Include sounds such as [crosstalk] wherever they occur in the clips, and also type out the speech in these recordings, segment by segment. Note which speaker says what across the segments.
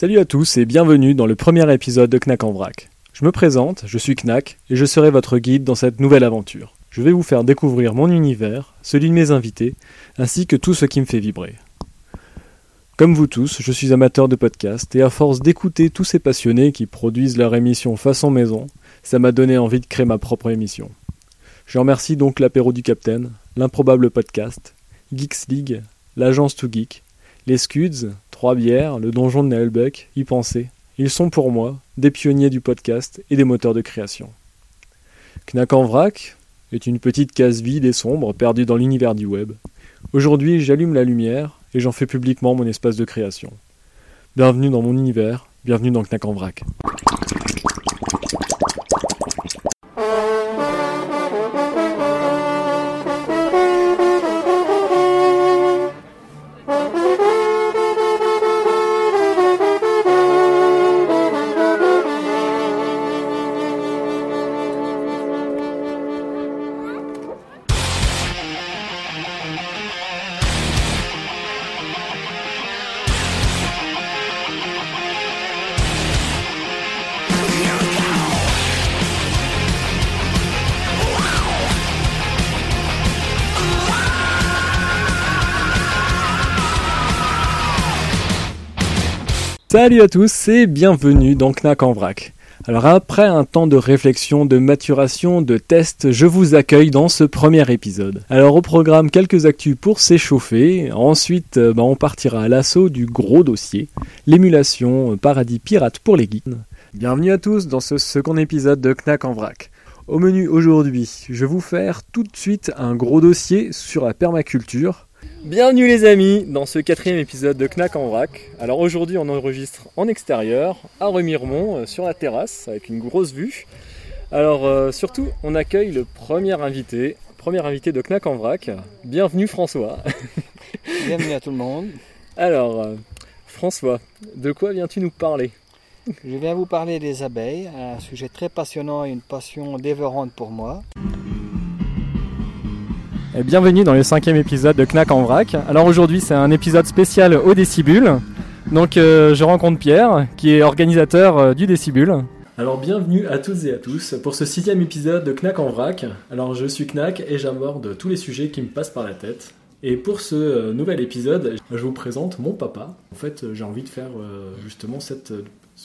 Speaker 1: Salut à tous et bienvenue dans le premier épisode de Knack en vrac. Je me présente, je suis Knack et je serai votre guide dans cette nouvelle aventure. Je vais vous faire découvrir mon univers, celui de mes invités, ainsi que tout ce qui me fait vibrer. Comme vous tous, je suis amateur de podcasts et à force d'écouter tous ces passionnés qui produisent leur émission façon maison, ça m'a donné envie de créer ma propre émission. Je remercie donc l'apéro du Capitaine, l'improbable podcast, Geeks League, l'agence To Geek, les Scuds, Trois Bières, le donjon de Nailbuck, y penser. Ils sont pour moi des pionniers du podcast et des moteurs de création. Knack en vrac est une petite case vide et sombre perdue dans l'univers du web. Aujourd'hui, j'allume la lumière et j'en fais publiquement mon espace de création. Bienvenue dans mon univers, bienvenue dans Knack en vrac. Salut à tous et bienvenue dans Knack en vrac. Alors après un temps de réflexion, de maturation, de test, je vous accueille dans ce premier épisode. Alors au programme quelques actus pour s'échauffer, ensuite euh, bah, on partira à l'assaut du gros dossier, l'émulation euh, paradis pirate pour les geeks. Bienvenue à tous dans ce second épisode de Knack en vrac. Au menu aujourd'hui, je vais vous faire tout de suite un gros dossier sur la permaculture, Bienvenue les amis dans ce quatrième épisode de Knack en vrac. Alors aujourd'hui on enregistre en extérieur à Remiremont euh, sur la terrasse avec une grosse vue. Alors euh, surtout on accueille le premier invité, premier invité de Knack en vrac. Bienvenue François. [laughs]
Speaker 2: Bienvenue à tout le monde.
Speaker 1: Alors euh, François, de quoi viens-tu nous parler?
Speaker 2: Je viens vous parler des abeilles, un sujet très passionnant et une passion dévorante pour moi.
Speaker 1: Et bienvenue dans le cinquième épisode de Knack en vrac. Alors aujourd'hui c'est un épisode spécial au Décibule. Donc euh, je rencontre Pierre qui est organisateur euh, du Décibule. Alors bienvenue à toutes et à tous pour ce sixième épisode de Knack en vrac. Alors je suis Knack et j'aborde tous les sujets qui me passent par la tête. Et pour ce euh, nouvel épisode, je vous présente mon papa. En fait j'ai envie de faire justement cette,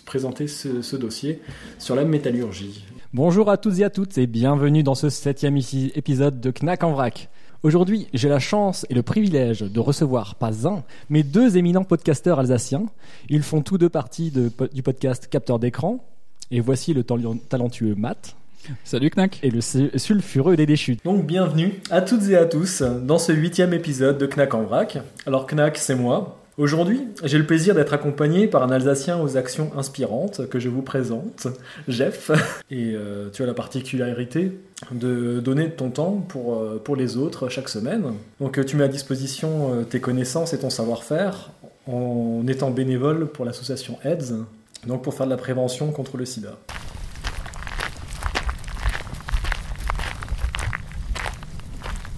Speaker 1: présenter ce, ce dossier sur la métallurgie. Bonjour à toutes et à toutes et bienvenue dans ce septième épisode de Knack en vrac. Aujourd'hui, j'ai la chance et le privilège de recevoir pas un, mais deux éminents podcasteurs alsaciens. Ils font tous deux partie du podcast Capteur d'écran. Et voici le talentueux Matt.
Speaker 3: Salut Knack
Speaker 1: Et le sulfureux des déchus. Donc bienvenue à toutes et à tous dans ce huitième épisode de Knack en vrac. Alors Knack, c'est moi. Aujourd'hui, j'ai le plaisir d'être accompagné par un Alsacien aux actions inspirantes que je vous présente, Jeff. Et euh, tu as la particularité de donner ton temps pour, euh, pour les autres chaque semaine. Donc euh, tu mets à disposition tes connaissances et ton savoir-faire en étant bénévole pour l'association AIDS, donc pour faire de la prévention contre le sida.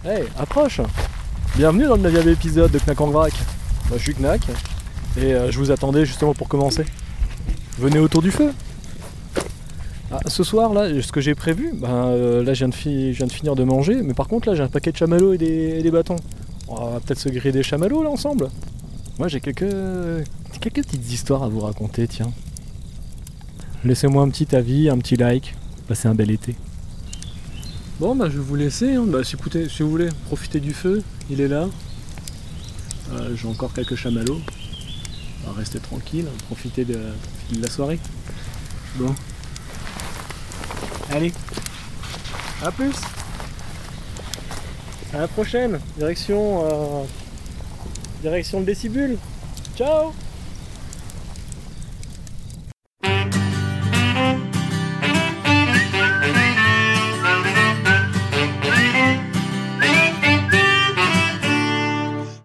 Speaker 1: Hey, approche Bienvenue dans le 9 épisode de Knack en vrac bah, je suis Knack et euh, je vous attendais justement pour commencer. Venez autour du feu. Ah, ce soir là, ce que j'ai prévu, ben, euh, là je viens, de finir de manger, mais par contre là j'ai un paquet de chamallows et des, bâtons. On va peut-être se griller des chamallows là ensemble. Moi j'ai quelques, petites histoires à vous raconter, tiens. Laissez-moi un petit avis, un petit like. Passez un bel été. Bon bah je vais vous laisser, hein. bah, si, si vous voulez, profitez du feu, il est là. Euh, j'ai encore quelques chamallows. On va rester tranquille, profiter de, la soirée. Bon. Allez. À plus. À la prochaine. Direction. Euh, direction le décibule. Ciao